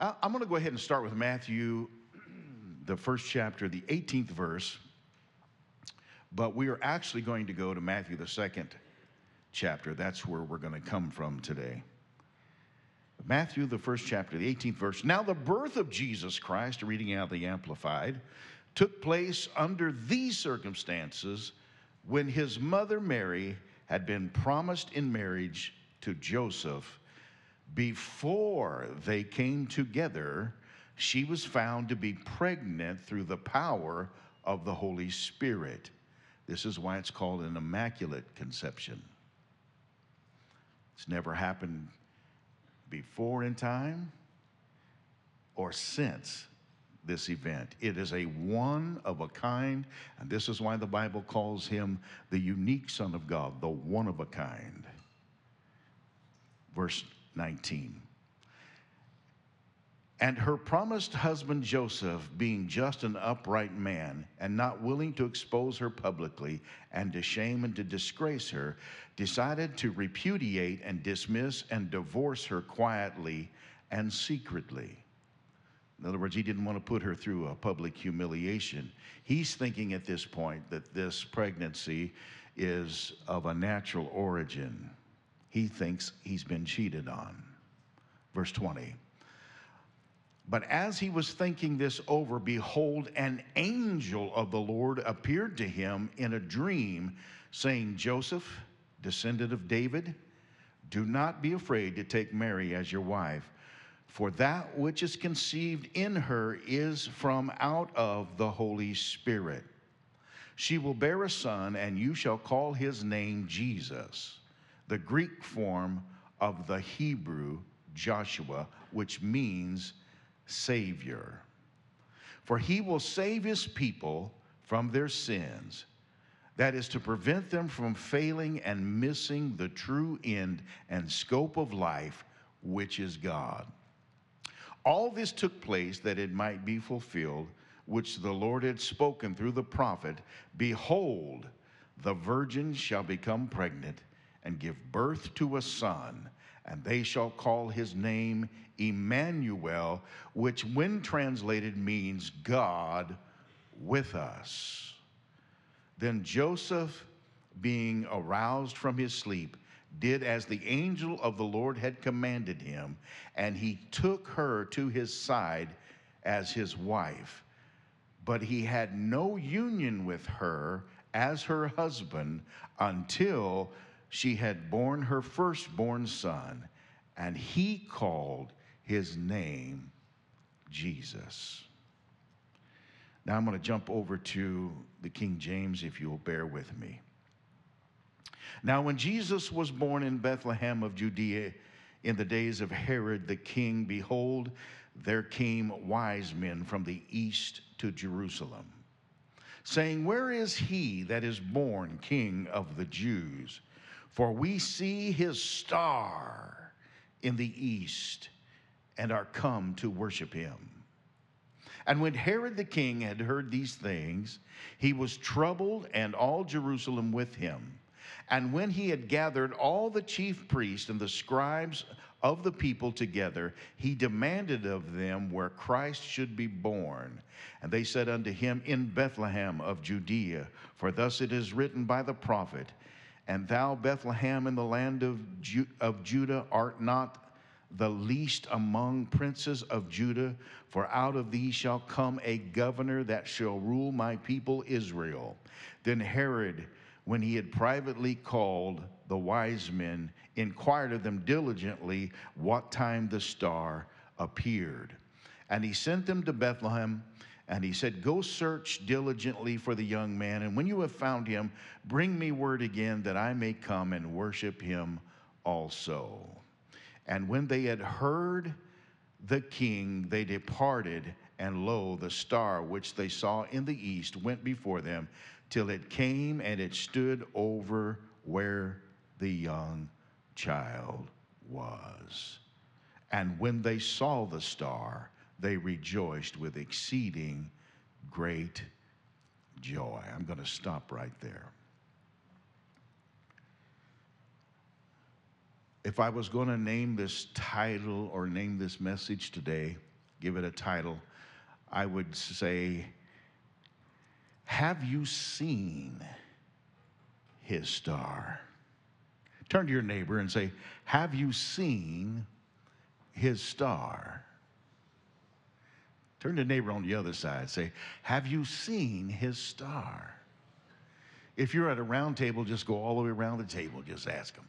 I'm going to go ahead and start with Matthew, the first chapter, the 18th verse. But we are actually going to go to Matthew, the second chapter. That's where we're going to come from today. Matthew, the first chapter, the 18th verse. Now, the birth of Jesus Christ, reading out the Amplified, took place under these circumstances when his mother Mary had been promised in marriage to Joseph. Before they came together, she was found to be pregnant through the power of the Holy Spirit. This is why it's called an immaculate conception. It's never happened before in time or since this event. It is a one of a kind, and this is why the Bible calls him the unique Son of God, the one of a kind. Verse 19. And her promised husband Joseph, being just an upright man, and not willing to expose her publicly and to shame and to disgrace her, decided to repudiate and dismiss and divorce her quietly and secretly. In other words, he didn't want to put her through a public humiliation. He's thinking at this point that this pregnancy is of a natural origin. He thinks he's been cheated on. Verse 20. But as he was thinking this over, behold, an angel of the Lord appeared to him in a dream, saying, Joseph, descendant of David, do not be afraid to take Mary as your wife, for that which is conceived in her is from out of the Holy Spirit. She will bear a son, and you shall call his name Jesus, the Greek form of the Hebrew Joshua, which means Savior. For he will save his people from their sins. That is to prevent them from failing and missing the true end and scope of life, which is God. All this took place that it might be fulfilled, which the Lord had spoken through the prophet Behold, the virgin shall become pregnant and give birth to a son and they shall call his name Emmanuel, which, when translated, means God with us. Then Joseph, being aroused from his sleep, did as the angel of the Lord had commanded him, and he took her to his side as his wife. But he had no union with her as her husband until she had borne her firstborn son, and he called his name Jesus. Now I'm going to jump over to the King James, if you'll bear with me. Now, when Jesus was born in Bethlehem of Judea in the days of Herod the king, behold, there came wise men from the east to Jerusalem, saying, Where is he that is born king of the Jews? For we see his star in the east and are come to worship him. And when Herod the king had heard these things, he was troubled, and all Jerusalem with him. And when he had gathered all the chief priests and the scribes of the people together, he demanded of them where Christ should be born. And they said unto him, In Bethlehem of Judea, for thus it is written by the prophet, And thou, Bethlehem, in the land of, Ju- of Judah, art not the least among princes of Judah, for out of thee shall come a governor that shall rule my people Israel. Then Herod, when he had privately called the wise men, inquired of them diligently what time the star appeared. And he sent them to Bethlehem, and he said, Go search diligently for the young man, and when you have found him, bring me word again that I may come and worship him also. And when they had heard the king, they departed, and lo, the star which they saw in the east went before them till it came and it stood over where the young child was. And when they saw the star, they rejoiced with exceeding great joy. I'm going to stop right there. If I was going to name this title or name this message today, give it a title, I would say, Have you seen his star? Turn to your neighbor and say, Have you seen his star? Turn to the neighbor on the other side. Say, Have you seen his star? If you're at a round table, just go all the way around the table. Just ask him,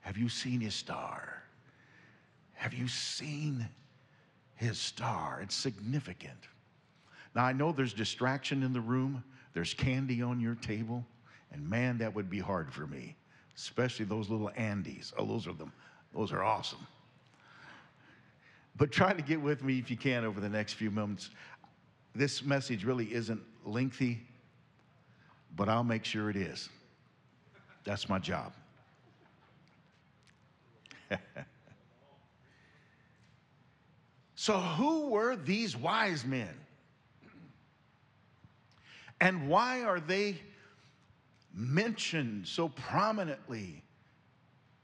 Have you seen his star? Have you seen his star? It's significant. Now, I know there's distraction in the room, there's candy on your table, and man, that would be hard for me, especially those little Andes. Oh, those are them. Those are awesome. But try to get with me if you can over the next few moments. This message really isn't lengthy, but I'll make sure it is. That's my job. so, who were these wise men? And why are they mentioned so prominently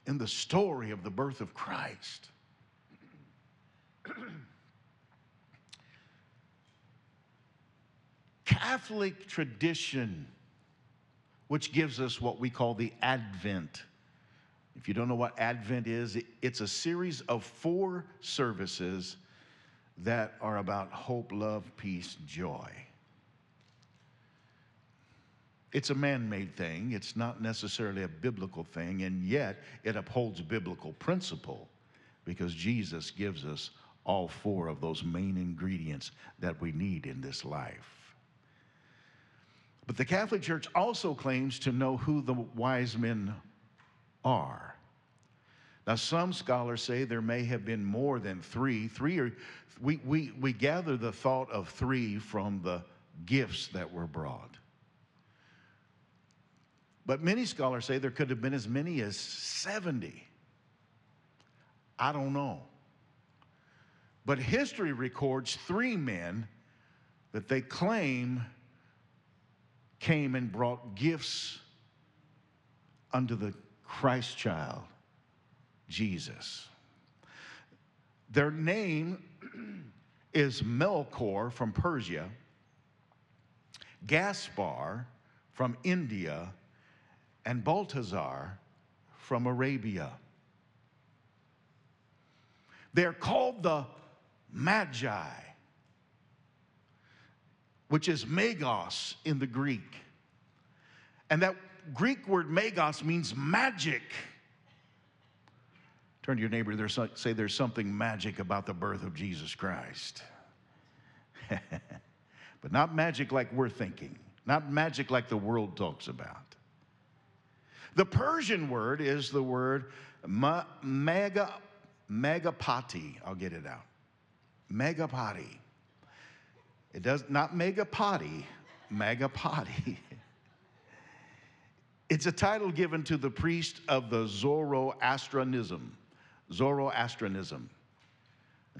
in the story of the birth of Christ? Catholic tradition, which gives us what we call the Advent. If you don't know what Advent is, it's a series of four services that are about hope, love, peace, joy. It's a man made thing, it's not necessarily a biblical thing, and yet it upholds biblical principle because Jesus gives us all four of those main ingredients that we need in this life. But the Catholic Church also claims to know who the wise men are. Now, some scholars say there may have been more than three. Three are, we, we, we gather the thought of three from the gifts that were brought. But many scholars say there could have been as many as 70. I don't know. But history records three men that they claim came and brought gifts unto the Christ child, Jesus. Their name is Melchior from Persia, Gaspar from India, and Balthazar from Arabia. They're called the magi, which is magos in the Greek. And that Greek word magos means magic. Turn to your neighbor, there's, say there's something magic about the birth of Jesus Christ. but not magic like we're thinking, not magic like the world talks about. The Persian word is the word ma- mega, megapati. I'll get it out. Megapati. It does not megapati, megapati. It's a title given to the priest of the Zoroastrianism. Zoroastrianism.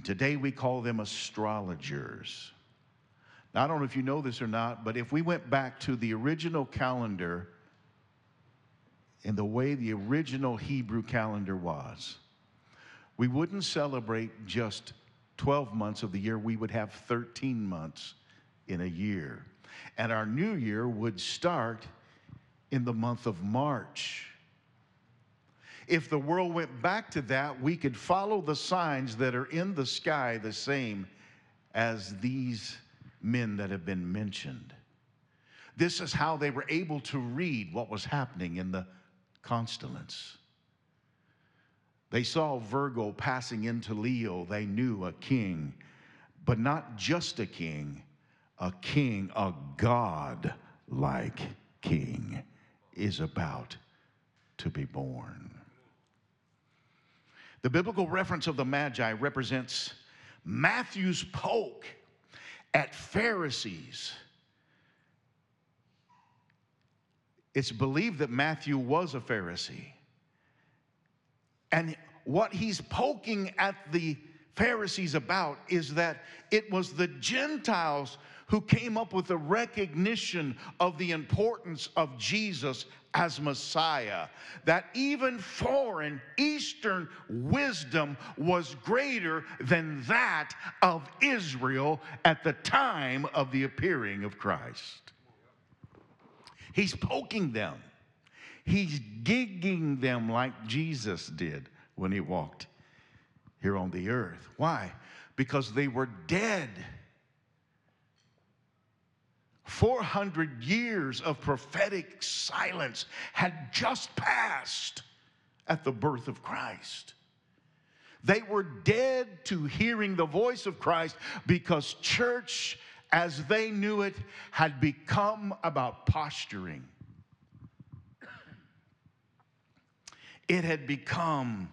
Today we call them astrologers. Now, I don't know if you know this or not, but if we went back to the original calendar in the way the original Hebrew calendar was, we wouldn't celebrate just 12 months of the year, we would have 13 months in a year. And our new year would start in the month of March. If the world went back to that, we could follow the signs that are in the sky the same as these men that have been mentioned. This is how they were able to read what was happening in the constellations. They saw Virgo passing into Leo. They knew a king, but not just a king, a king, a God like king is about to be born. The biblical reference of the Magi represents Matthew's poke at Pharisees. It's believed that Matthew was a Pharisee. And what he's poking at the Pharisees about is that it was the Gentiles who came up with the recognition of the importance of Jesus as Messiah, that even foreign Eastern wisdom was greater than that of Israel at the time of the appearing of Christ. He's poking them, he's gigging them like Jesus did when he walked here on the earth. Why? Because they were dead 400 years of prophetic silence had just passed at the birth of Christ. They were dead to hearing the voice of Christ because church, as they knew it, had become about posturing. It had become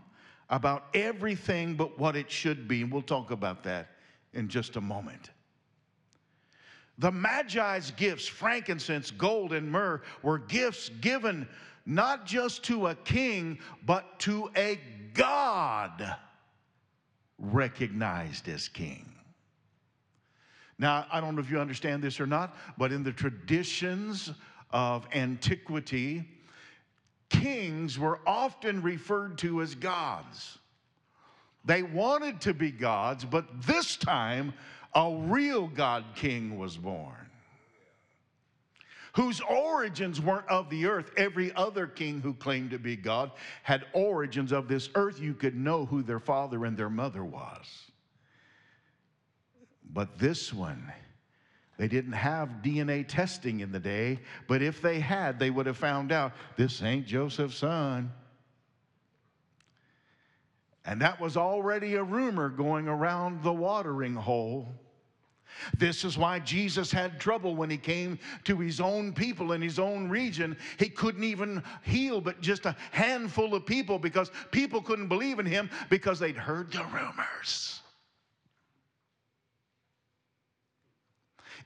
about everything but what it should be. And we'll talk about that in just a moment. The Magi's gifts, frankincense, gold, and myrrh, were gifts given not just to a king, but to a God recognized as king. Now, I don't know if you understand this or not, but in the traditions of antiquity, kings were often referred to as gods. They wanted to be gods, but this time a real God king was born whose origins weren't of the earth. Every other king who claimed to be God had origins of this earth. You could know who their father and their mother was. But this one, they didn't have DNA testing in the day, but if they had, they would have found out this ain't Joseph's son. And that was already a rumor going around the watering hole. This is why Jesus had trouble when he came to his own people in his own region. He couldn't even heal but just a handful of people because people couldn't believe in him because they'd heard the rumors.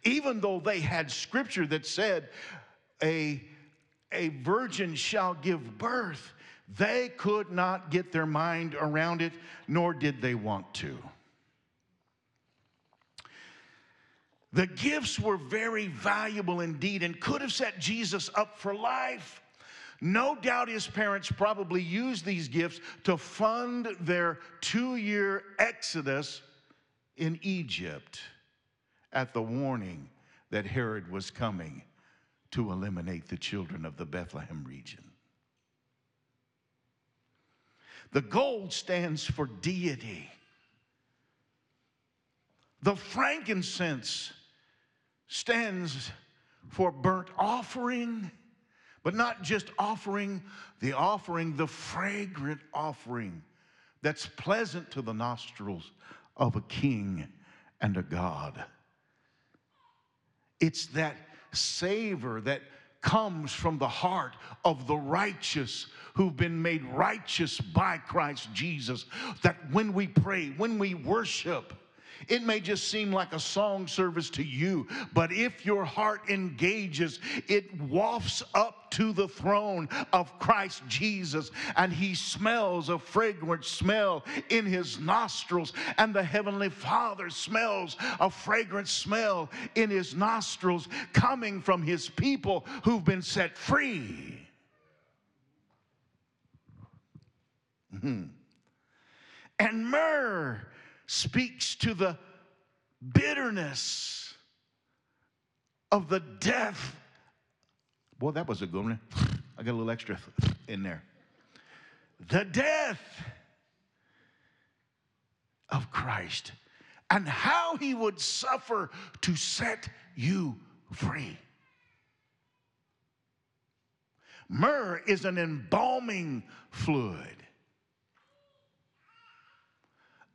Even though they had scripture that said, a, a virgin shall give birth, they could not get their mind around it, nor did they want to. The gifts were very valuable indeed and could have set Jesus up for life. No doubt his parents probably used these gifts to fund their two year exodus in Egypt at the warning that Herod was coming to eliminate the children of the Bethlehem region. The gold stands for deity. The frankincense stands for burnt offering, but not just offering, the offering, the fragrant offering that's pleasant to the nostrils of a king and a God. It's that savor that comes from the heart of the righteous who've been made righteous by Christ Jesus. That when we pray, when we worship, it may just seem like a song service to you, but if your heart engages, it wafts up to the throne of Christ Jesus, and he smells a fragrant smell in his nostrils, and the Heavenly Father smells a fragrant smell in his nostrils coming from his people who've been set free. Mm-hmm. And myrrh speaks to the bitterness of the death. Boy, that was a good one. I got a little extra in there. The death of Christ and how he would suffer to set you free. Myrrh is an embalming fluid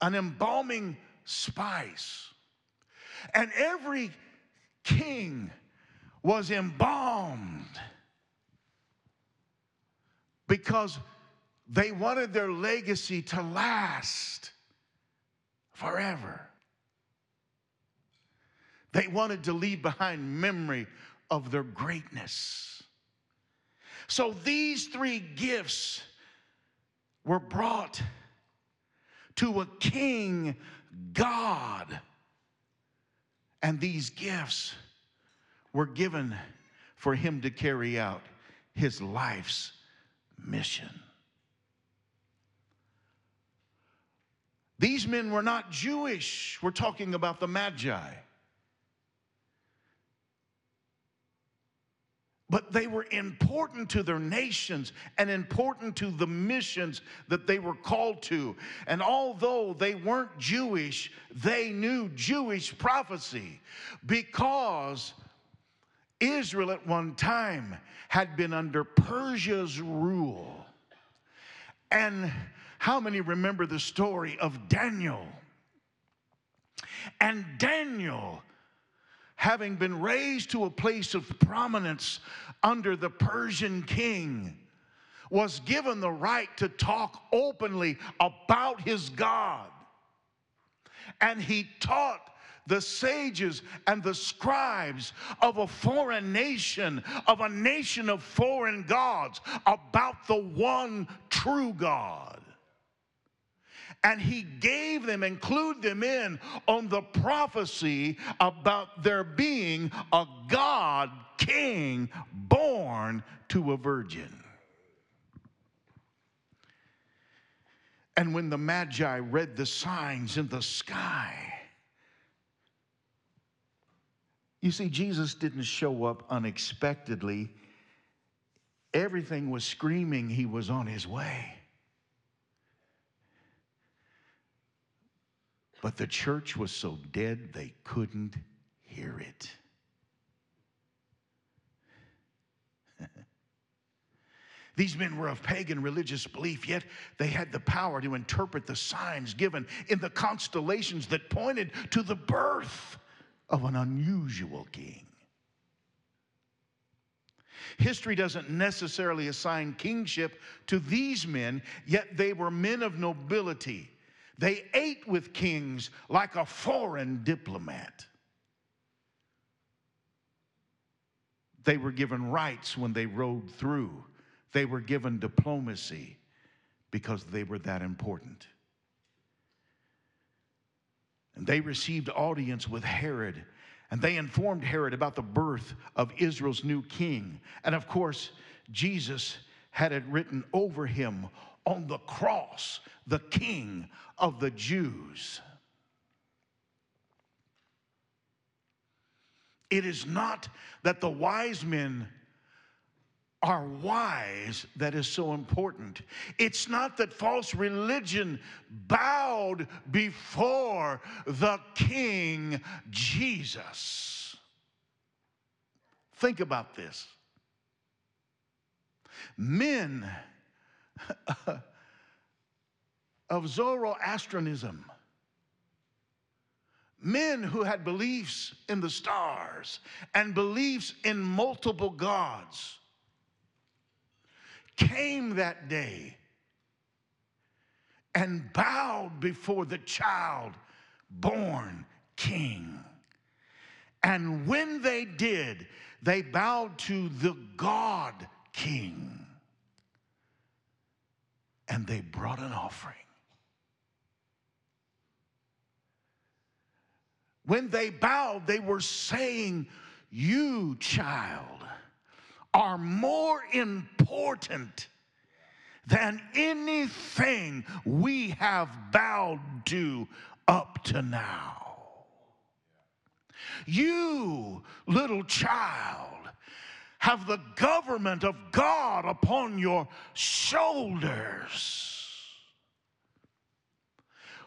an embalming spice. And every king was embalmed because they wanted their legacy to last forever. They wanted to leave behind memory of their greatness. So these three gifts were brought to a king God. And these gifts were given for him to carry out his life's mission. These men were not Jewish. We're talking about the Magi. But they were important to their nations and important to the missions that they were called to. And although they weren't Jewish, they knew Jewish prophecy because Israel at one time had been under Persia's rule. And how many remember the story of Daniel? And Daniel, having been raised to a place of prominence under the Persian king, was given the right to talk openly about his God. And he taught the sages and the scribes of a foreign nation, of a nation of foreign gods, about the one true God and he gave them, include them in on the prophecy about there being a God king born to a virgin. And when the Magi read the signs in the sky, you see, Jesus didn't show up unexpectedly. Everything was screaming he was on his way. But the church was so dead they couldn't hear it. These men were of pagan religious belief, yet they had the power to interpret the signs given in the constellations that pointed to the birth of an unusual king. History doesn't necessarily assign kingship to these men, yet they were men of nobility they ate with kings like a foreign diplomat. They were given rights when they rode through. They were given diplomacy because they were that important. And they received audience with Herod, and they informed Herod about the birth of Israel's new king. And of course, Jesus had it written over him on the cross, the King of the Jews. It is not that the wise men are wise that is so important. It's not that false religion bowed before the King Jesus. Think about this. Men of Zoroastrianism. Men who had beliefs in the stars and beliefs in multiple gods came that day and bowed before the child born king. And when they did, they bowed to the God king and they brought an offering. When they bowed, they were saying, You, child, are more important than anything we have bowed to up to now. You, little child, have the government of God upon your shoulders.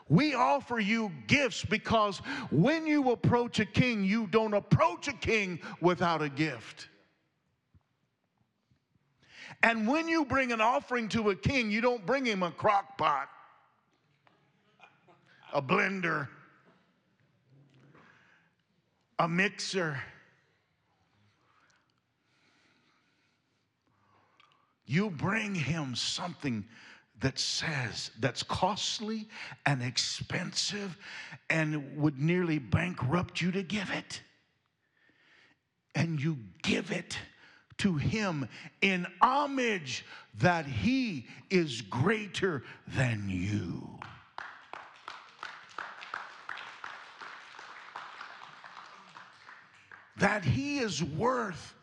We offer you gifts because when you approach a king, you don't approach a king without a gift. And when you bring an offering to a king, you don't bring him a crock pot, a blender, a mixer You bring him something that says that's costly and expensive and would nearly bankrupt you to give it. And you give it to him in homage that he is greater than you. That he is worth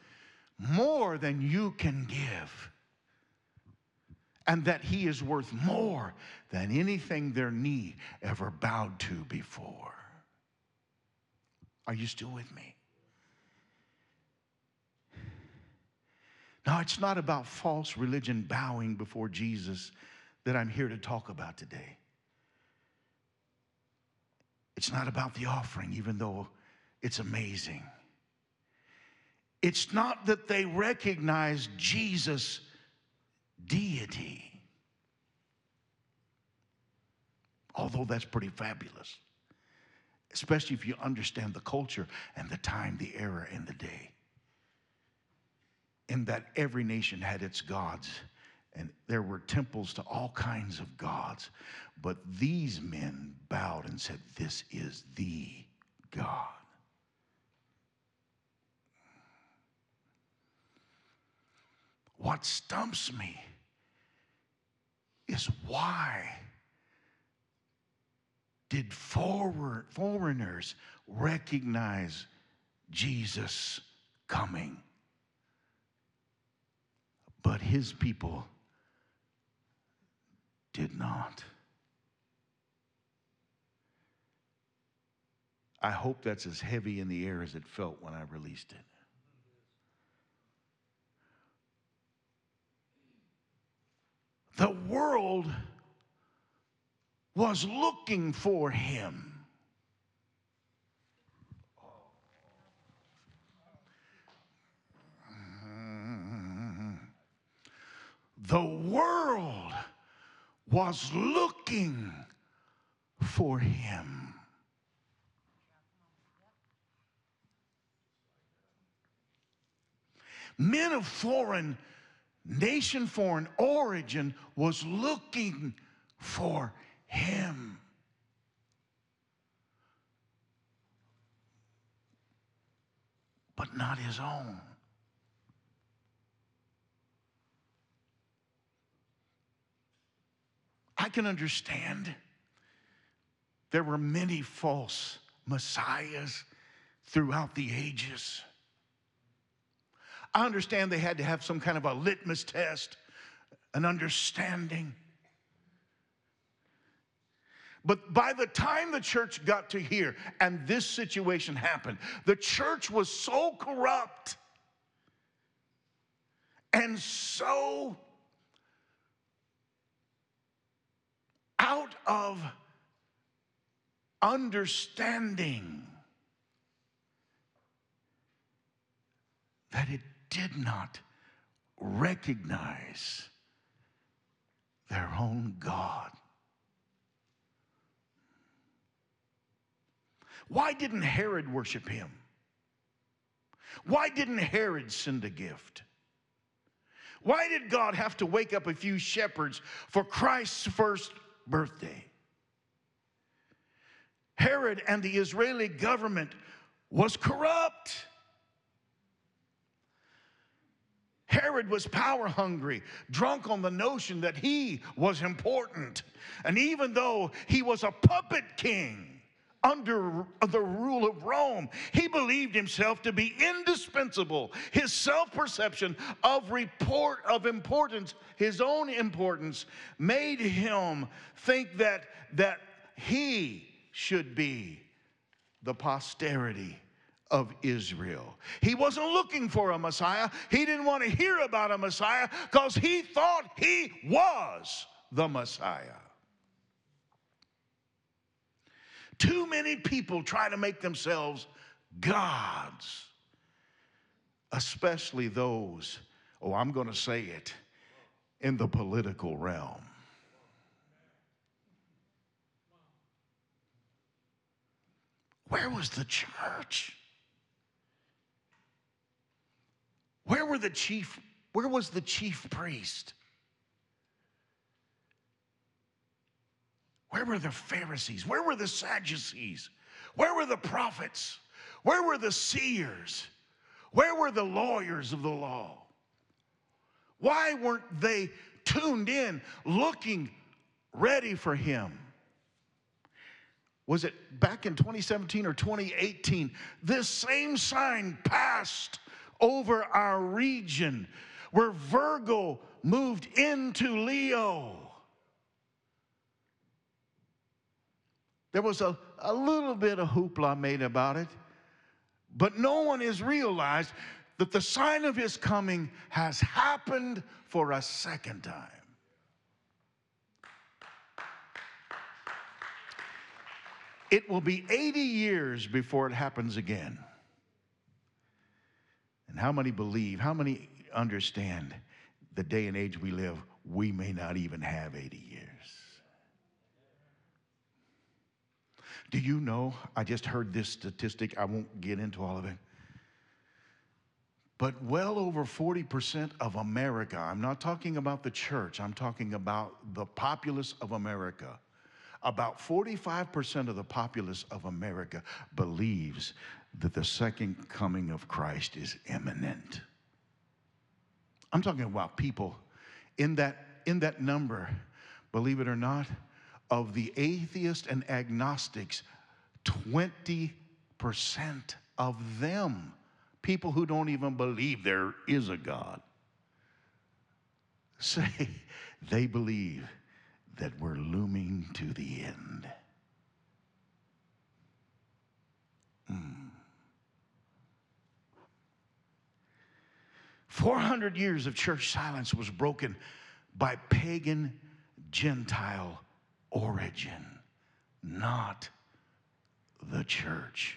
more than you can give. And that he is worth more than anything their knee ever bowed to before. Are you still with me? Now, it's not about false religion bowing before Jesus that I'm here to talk about today. It's not about the offering, even though it's amazing. It's not that they recognize Jesus' deity, although that's pretty fabulous, especially if you understand the culture and the time, the era, and the day. In that every nation had its gods and there were temples to all kinds of gods. But these men bowed and said, This is the God. What stumps me is why did forward, foreigners recognize Jesus coming? But his people did not. I hope that's as heavy in the air as it felt when I released it. The world was looking for him. The world was looking for him. Men of foreign nation, foreign origin was looking for him. But not his own. I can understand there were many false messiahs throughout the ages. I understand they had to have some kind of a litmus test, an understanding. But by the time the church got to here and this situation happened, the church was so corrupt and so out of understanding that it did not recognize their own God. Why didn't Herod worship him? Why didn't Herod send a gift? Why did God have to wake up a few shepherds for Christ's first birthday. Herod and the Israeli government was corrupt. Herod was power hungry, drunk on the notion that he was important. And even though he was a puppet king, under the rule of Rome. He believed himself to be indispensable. His self-perception of report of importance, his own importance, made him think that that he should be the posterity of Israel. He wasn't looking for a Messiah. He didn't want to hear about a Messiah because he thought he was the Messiah. Too many people try to make themselves gods, especially those, oh, I'm going to say it, in the political realm. Where was the church? Where were the chief where was the chief priest? Where were the Pharisees? Where were the Sadducees? Where were the prophets? Where were the seers? Where were the lawyers of the law? Why weren't they tuned in, looking ready for him? Was it back in 2017 or 2018? This same sign passed over our region, where Virgo moved into Leo. There was a, a little bit of hoopla made about it, but no one has realized that the sign of his coming has happened for a second time. It will be 80 years before it happens again. And how many believe, how many understand the day and age we live, we may not even have 80 years? Do you know? I just heard this statistic. I won't get into all of it. But well over 40% of America, I'm not talking about the church, I'm talking about the populace of America. About 45% of the populace of America believes that the second coming of Christ is imminent. I'm talking about people in that, in that number, believe it or not, of the atheists and agnostics, 20% of them, people who don't even believe there is a God, say they believe that we're looming to the end. Mm. 400 years of church silence was broken by pagan Gentile origin, not the church.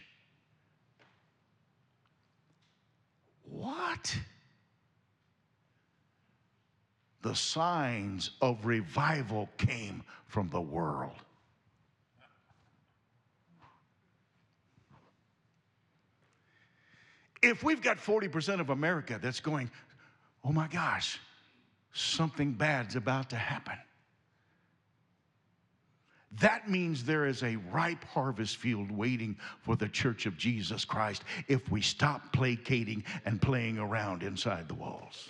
What? The signs of revival came from the world. If we've got 40% of America that's going, oh my gosh, something bad's about to happen. That means there is a ripe harvest field waiting for the church of Jesus Christ if we stop placating and playing around inside the walls.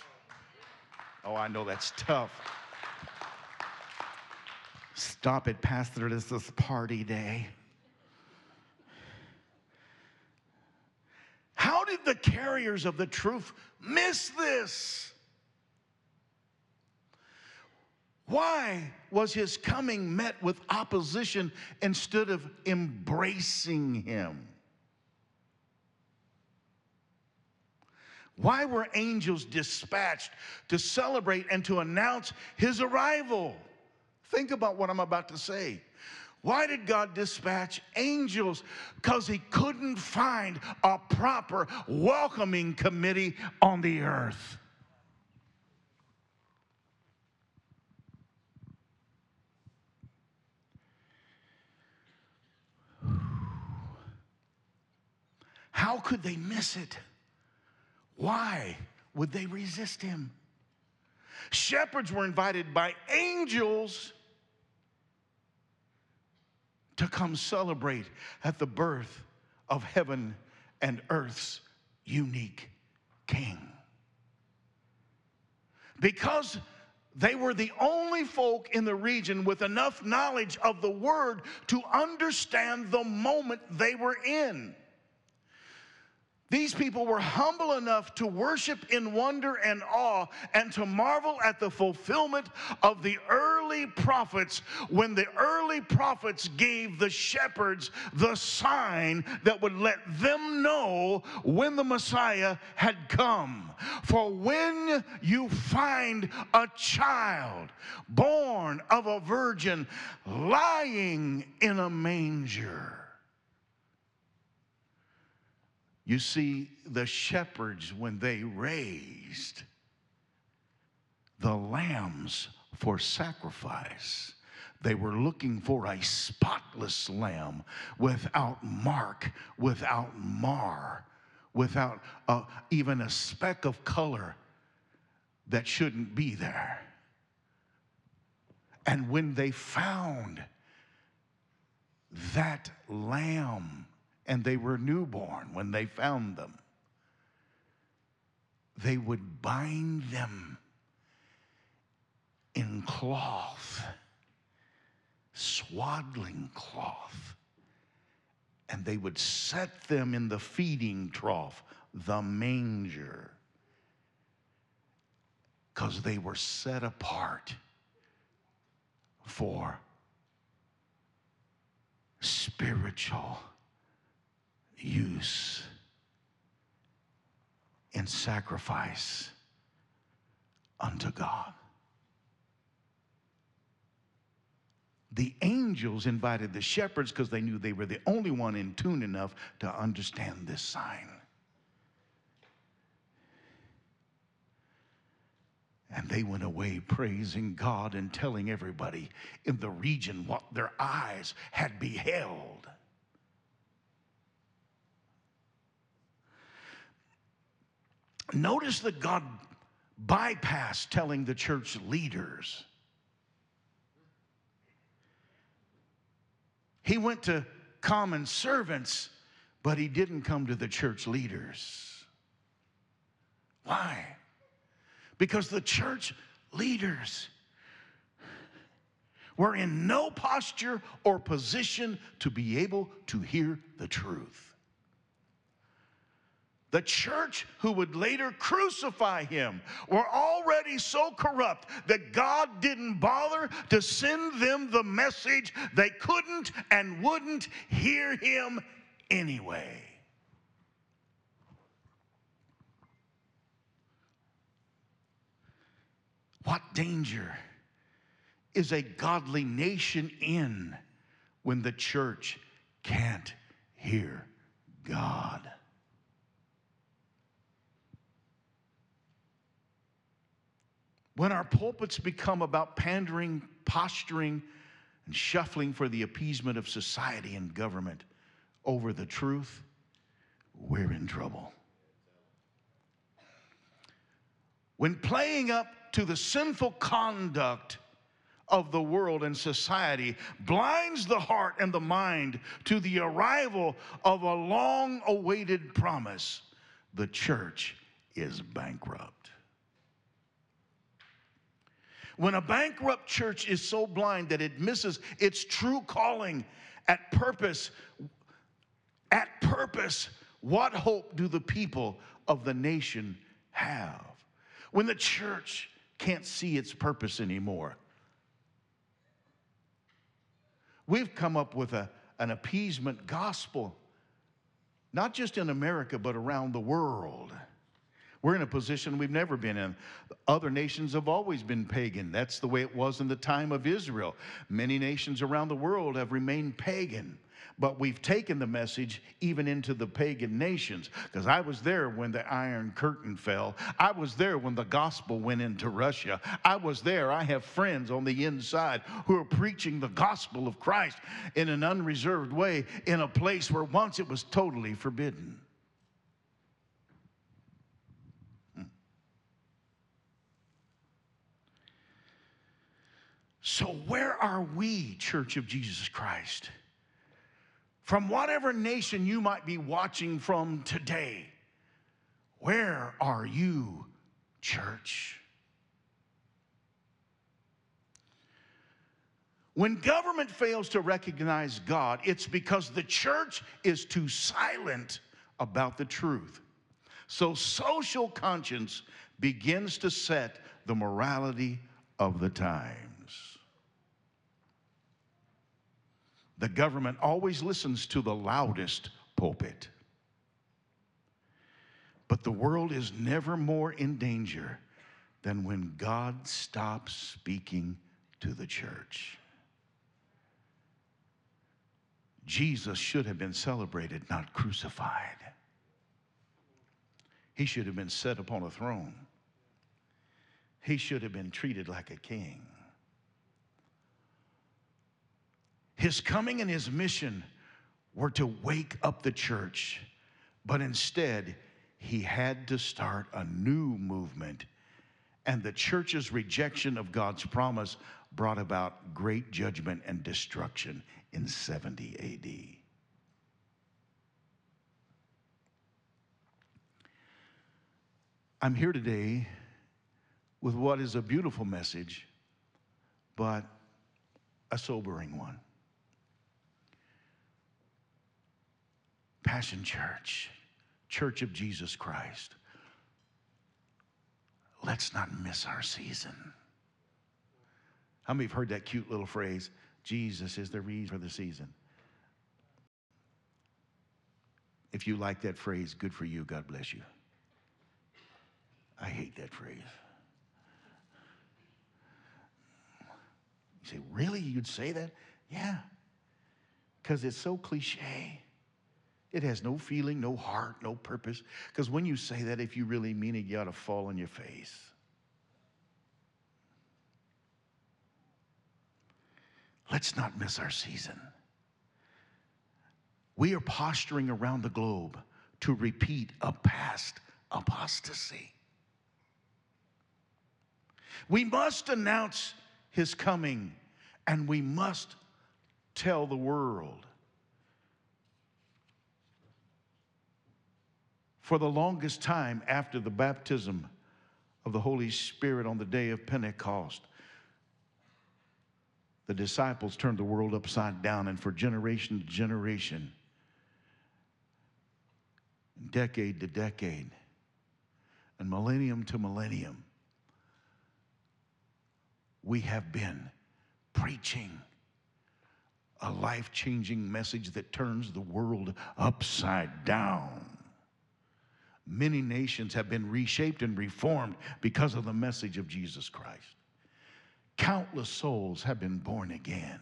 Oh, I know that's tough. Stop it, Pastor. This is party day. How did the carriers of the truth miss this? Why was his coming met with opposition instead of embracing him? Why were angels dispatched to celebrate and to announce his arrival? Think about what I'm about to say. Why did God dispatch angels? Because he couldn't find a proper welcoming committee on the earth. How could they miss it? Why would they resist him? Shepherds were invited by angels to come celebrate at the birth of heaven and earth's unique king. Because they were the only folk in the region with enough knowledge of the word to understand the moment they were in. These people were humble enough to worship in wonder and awe and to marvel at the fulfillment of the early prophets when the early prophets gave the shepherds the sign that would let them know when the Messiah had come. For when you find a child born of a virgin lying in a manger, you see, the shepherds, when they raised the lambs for sacrifice, they were looking for a spotless lamb without mark, without mar, without uh, even a speck of color that shouldn't be there. And when they found that lamb and they were newborn when they found them, they would bind them cloth, swaddling cloth, and they would set them in the feeding trough the manger because they were set apart for spiritual use and sacrifice unto God. The angels invited the shepherds because they knew they were the only one in tune enough to understand this sign. And they went away praising God and telling everybody in the region what their eyes had beheld. Notice that God bypassed telling the church leaders. He went to common servants, but he didn't come to the church leaders. Why? Because the church leaders were in no posture or position to be able to hear the truth. The church who would later crucify him were already so corrupt that God didn't bother to send them the message. They couldn't and wouldn't hear him anyway. What danger is a godly nation in when the church can't hear God? When our pulpits become about pandering, posturing, and shuffling for the appeasement of society and government over the truth, we're in trouble. When playing up to the sinful conduct of the world and society blinds the heart and the mind to the arrival of a long awaited promise, the church is bankrupt. When a bankrupt church is so blind that it misses its true calling at purpose, at purpose, what hope do the people of the nation have? When the church can't see its purpose anymore, we've come up with a, an appeasement gospel, not just in America, but around the world. We're in a position we've never been in. Other nations have always been pagan. That's the way it was in the time of Israel. Many nations around the world have remained pagan. But we've taken the message even into the pagan nations. Because I was there when the Iron Curtain fell. I was there when the gospel went into Russia. I was there. I have friends on the inside who are preaching the gospel of Christ in an unreserved way in a place where once it was totally forbidden. So, where are we, Church of Jesus Christ? From whatever nation you might be watching from today, where are you, church? When government fails to recognize God, it's because the church is too silent about the truth. So social conscience begins to set the morality of the time. The government always listens to the loudest pulpit. But the world is never more in danger than when God stops speaking to the church. Jesus should have been celebrated, not crucified. He should have been set upon a throne. He should have been treated like a king. His coming and his mission were to wake up the church, but instead, he had to start a new movement. And the church's rejection of God's promise brought about great judgment and destruction in 70 AD. I'm here today with what is a beautiful message, but a sobering one. Passion Church, Church of Jesus Christ, let's not miss our season. How many have heard that cute little phrase? Jesus is the reason for the season. If you like that phrase, good for you. God bless you. I hate that phrase. You say, really? You'd say that? Yeah. Because it's so cliche. It has no feeling, no heart, no purpose. Because when you say that, if you really mean it, you ought to fall on your face. Let's not miss our season. We are posturing around the globe to repeat a past apostasy. We must announce his coming and we must tell the world. For the longest time after the baptism of the Holy Spirit on the day of Pentecost, the disciples turned the world upside down, and for generation to generation, decade to decade, and millennium to millennium, we have been preaching a life changing message that turns the world upside down. Many nations have been reshaped and reformed because of the message of Jesus Christ. Countless souls have been born again.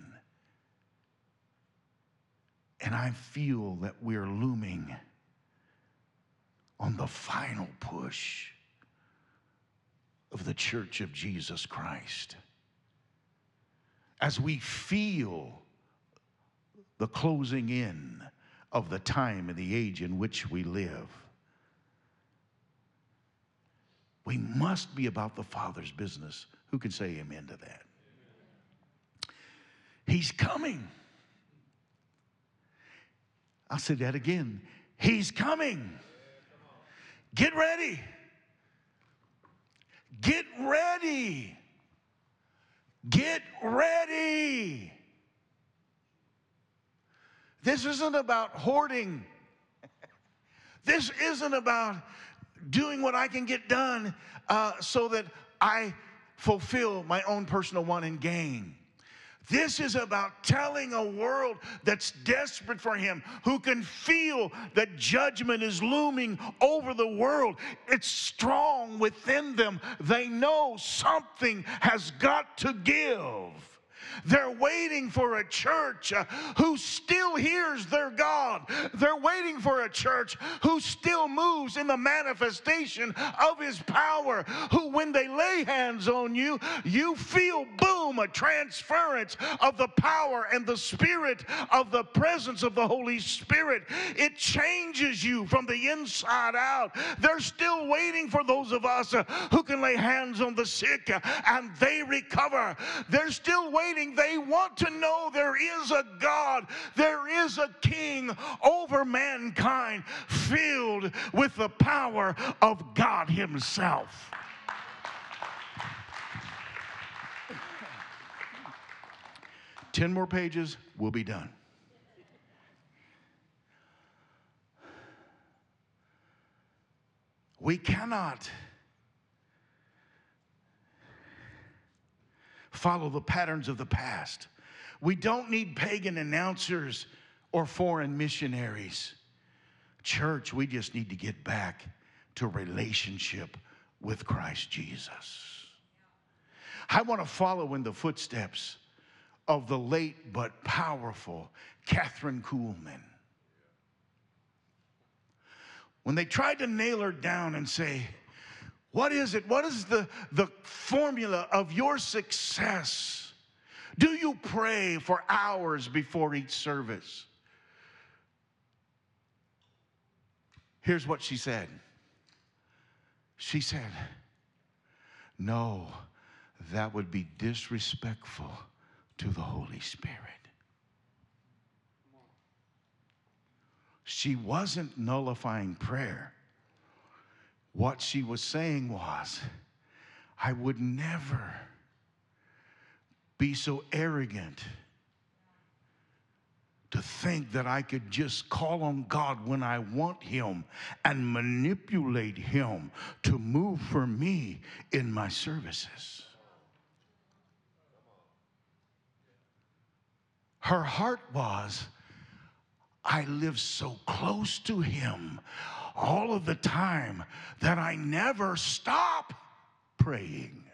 And I feel that we're looming on the final push of the church of Jesus Christ. As we feel the closing in of the time and the age in which we live, we must be about the Father's business. Who can say amen to that? He's coming. I'll say that again. He's coming. Get ready. Get ready. Get ready. This isn't about hoarding. This isn't about doing what I can get done uh, so that I fulfill my own personal want and gain. This is about telling a world that's desperate for him, who can feel that judgment is looming over the world. It's strong within them. They know something has got to give. They're waiting for a church uh, who still hears their God. They're waiting for a church who still moves in the manifestation of his power, who, when they lay hands on you, you feel, boom, a transference of the power and the spirit of the presence of the Holy Spirit. It changes you from the inside out. They're still waiting for those of us uh, who can lay hands on the sick uh, and they recover. They're still waiting they want to know there is a God, there is a king over mankind, filled with the power of God Himself. Ten more pages, we'll be done. We cannot follow the patterns of the past. We don't need pagan announcers or foreign missionaries. Church, we just need to get back to relationship with Christ Jesus. I want to follow in the footsteps of the late but powerful Kathryn Kuhlman. When they tried to nail her down and say, what is it? What is the, the formula of your success? Do you pray for hours before each service? Here's what she said. She said, No, that would be disrespectful to the Holy Spirit. She wasn't nullifying prayer. What she was saying was, I would never be so arrogant to think that I could just call on God when I want Him and manipulate Him to move for me in my services. Her heart was, I live so close to Him all of the time that I never stop praying.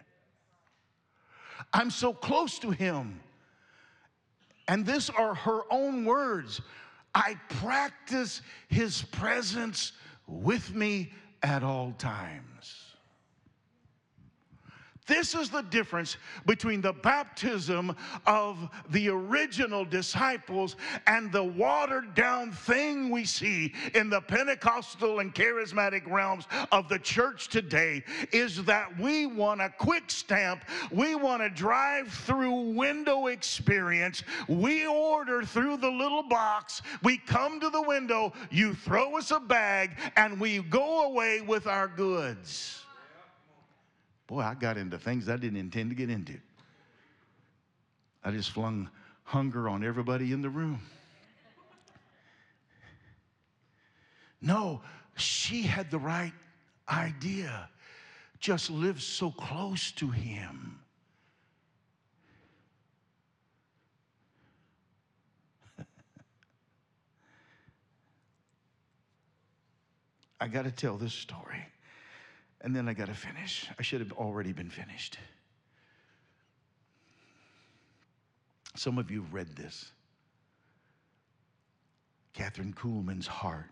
I'm so close to Him. And this are her own words. I practice His presence with me at all times. This is the difference between the baptism of the original disciples and the watered down thing we see in the Pentecostal and charismatic realms of the church today is that we want a quick stamp. We want a drive through window experience. We order through the little box. We come to the window. You throw us a bag and we go away with our goods. Boy, I got into things I didn't intend to get into. I just flung hunger on everybody in the room. No, she had the right idea. Just live so close to him. I got to tell this story. And then I got to finish. I should have already been finished. Some of you read this. Kathryn Kuhlman's heart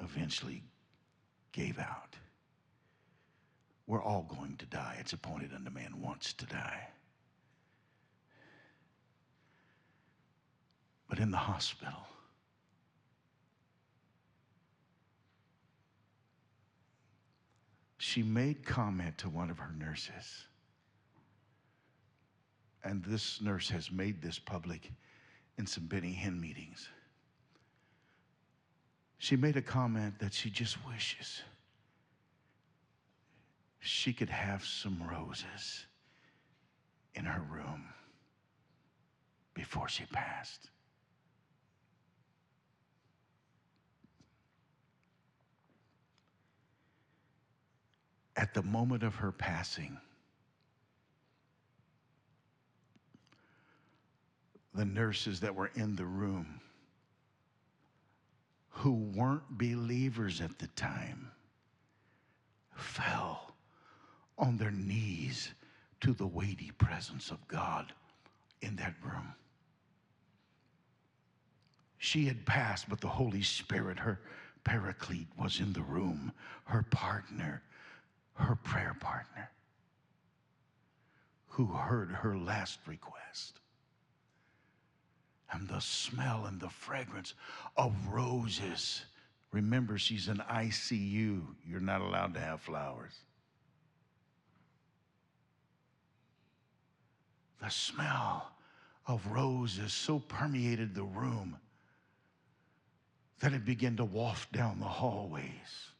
eventually gave out. We're all going to die. It's appointed unto man once to die. But in the hospital, she made comment to one of her nurses. And this nurse has made this public in some Benny Hinn meetings. She made a comment that she just wishes she could have some roses in her room before she passed. At the moment of her passing, the nurses that were in the room who weren't believers at the time fell on their knees to the weighty presence of God in that room. She had passed, but the Holy Spirit, her paraclete, was in the room, her partner her prayer partner who heard her last request. And the smell and the fragrance of roses. Remember, she's in ICU. You're not allowed to have flowers. The smell of roses so permeated the room that it began to waft down the hallways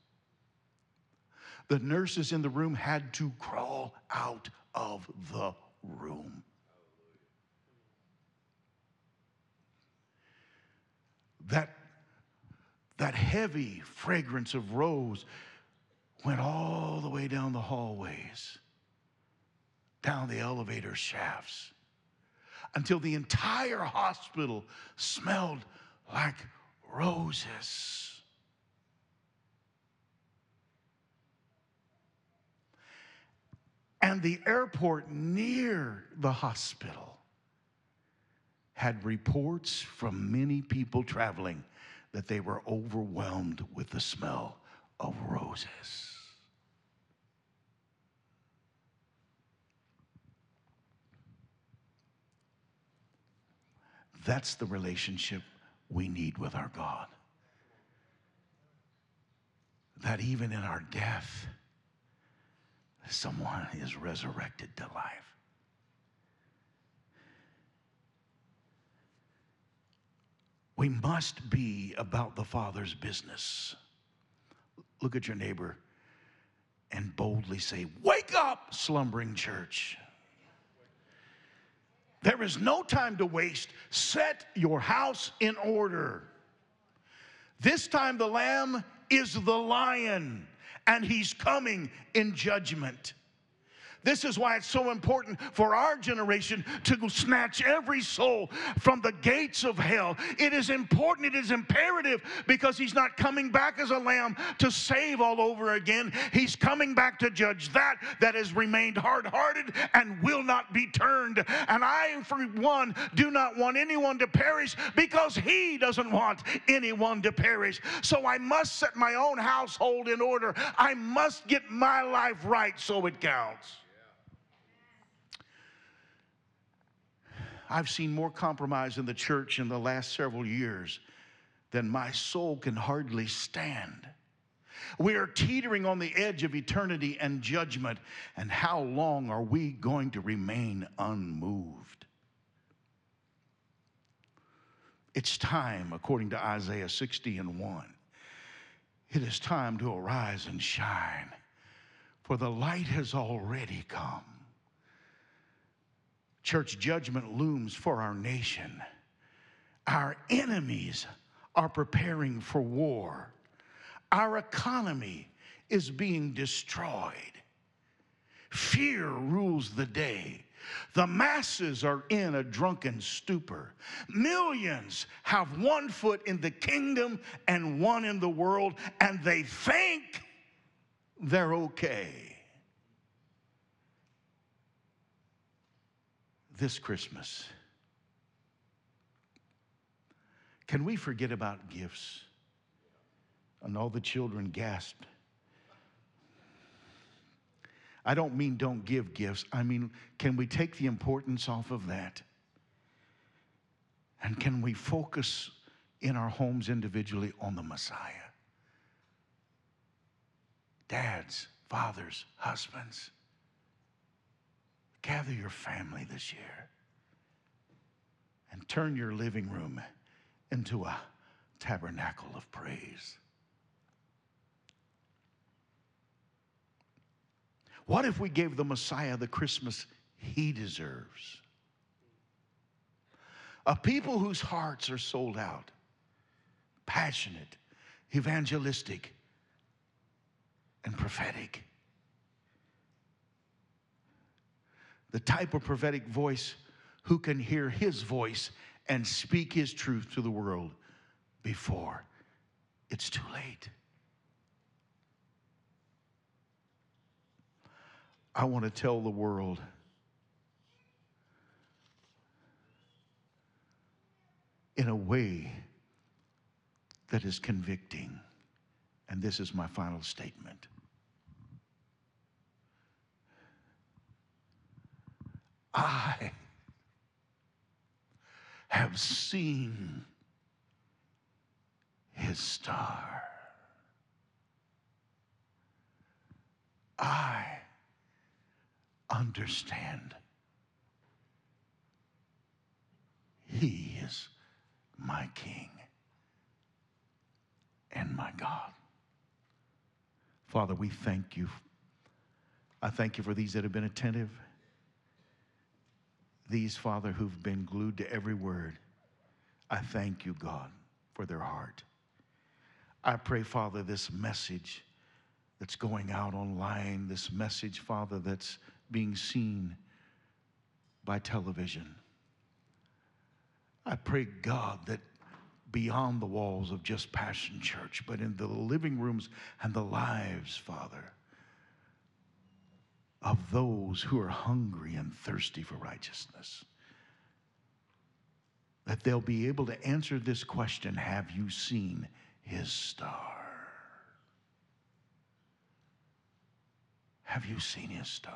the nurses in the room had to crawl out of the room. That, that heavy fragrance of rose went all the way down the hallways, down the elevator shafts, until the entire hospital smelled like roses. And the airport near the hospital had reports from many people traveling that they were overwhelmed with the smell of roses. That's the relationship we need with our God. That even in our death, someone is resurrected to life. We must be about the Father's business. Look at your neighbor and boldly say, Wake up, slumbering church. There is no time to waste. Set your house in order. This time, the lamb is the lion, and he's coming in judgment. This is why it's so important for our generation to snatch every soul from the gates of hell. It is important, it is imperative because he's not coming back as a lamb to save all over again. He's coming back to judge that that has remained hard hearted and will not be turned. And I, for one, do not want anyone to perish because he doesn't want anyone to perish. So I must set my own household in order. I must get my life right so it counts. I've seen more compromise in the church in the last several years than my soul can hardly stand. We are teetering on the edge of eternity and judgment, and how long are we going to remain unmoved? It's time, according to Isaiah 60 and 1. It is time to arise and shine, for the light has already come. Church judgment looms for our nation. Our enemies are preparing for war. Our economy is being destroyed. Fear rules the day. The masses are in a drunken stupor. Millions have one foot in the kingdom and one in the world, and they think they're okay. This Christmas? Can we forget about gifts? And all the children gasped. I don't mean don't give gifts. I mean, can we take the importance off of that? And can we focus in our homes individually on the Messiah? Dads, fathers, husbands. Gather your family this year and turn your living room into a tabernacle of praise. What if we gave the Messiah the Christmas he deserves? A people whose hearts are sold out, passionate, evangelistic, and prophetic. The type of prophetic voice who can hear his voice and speak his truth to the world before it's too late. I want to tell the world in a way that is convicting. And this is my final statement. I have seen his star. I understand. He is my King and my God. Father, we thank you. I thank you for these that have been attentive these, Father, who've been glued to every word, I thank you, God, for their heart. I pray, Father, this message that's going out online, this message, Father, that's being seen by television. I pray, God, that beyond the walls of just Passion Church, but in the living rooms and the lives, Father, of those who are hungry and thirsty for righteousness. That they'll be able to answer this question Have you seen his star? Have you seen his star?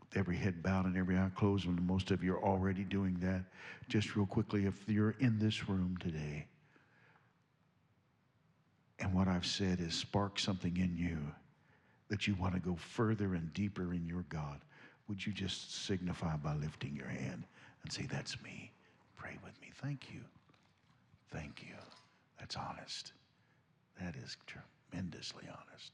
With every head bowed and every eye closed, and most of you are already doing that, just real quickly, if you're in this room today, and what I've said is spark something in you that you want to go further and deeper in your God. Would you just signify by lifting your hand and say, That's me? Pray with me. Thank you. Thank you. That's honest. That is tremendously honest.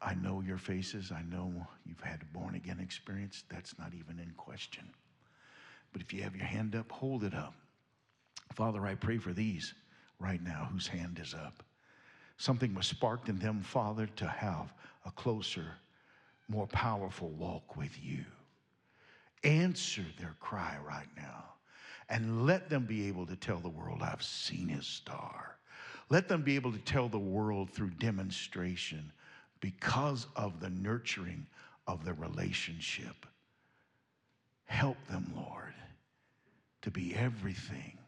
I know your faces. I know you've had a born again experience. That's not even in question. But if you have your hand up, hold it up. Father, I pray for these right now whose hand is up. Something was sparked in them, Father, to have a closer, more powerful walk with you. Answer their cry right now and let them be able to tell the world, I've seen his star. Let them be able to tell the world through demonstration because of the nurturing of the relationship. Help them, Lord, to be everything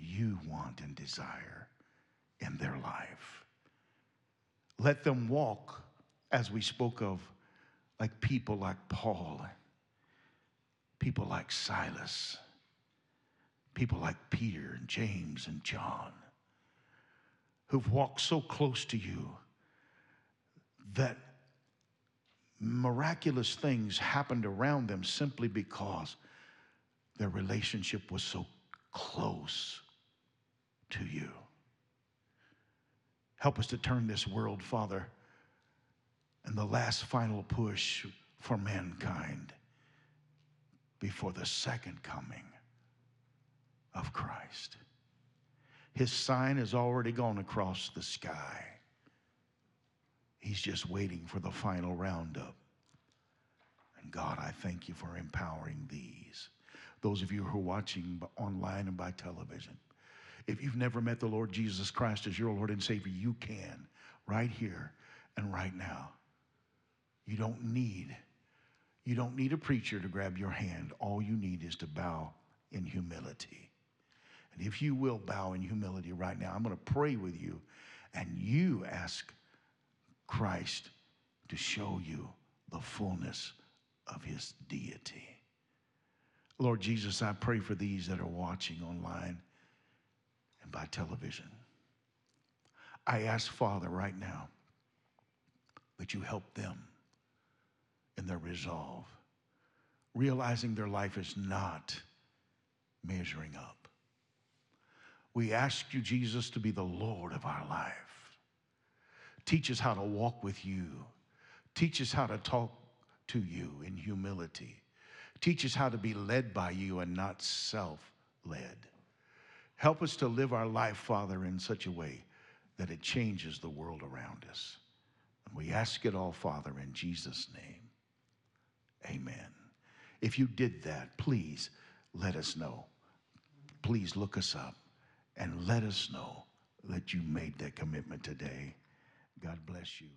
you want and desire in their life. Let them walk, as we spoke of, like people like Paul, people like Silas, people like Peter and James and John, who've walked so close to you that miraculous things happened around them simply because their relationship was so close to you. Help us to turn this world, Father, and the last final push for mankind before the second coming of Christ. His sign has already gone across the sky. He's just waiting for the final roundup. And God, I thank you for empowering these. Those of you who are watching online and by television, if you've never met the Lord Jesus Christ as your Lord and Savior, you can right here and right now. You don't need you don't need a preacher to grab your hand. All you need is to bow in humility. And if you will bow in humility right now, I'm going to pray with you and you ask Christ to show you the fullness of his deity. Lord Jesus, I pray for these that are watching online and by television. I ask, Father, right now that you help them in their resolve, realizing their life is not measuring up. We ask you, Jesus, to be the Lord of our life. Teach us how to walk with you. Teach us how to talk to you in humility. Teach us how to be led by you and not self led. Help us to live our life, Father, in such a way that it changes the world around us. And we ask it all, Father, in Jesus' name. Amen. If you did that, please let us know. Please look us up and let us know that you made that commitment today. God bless you.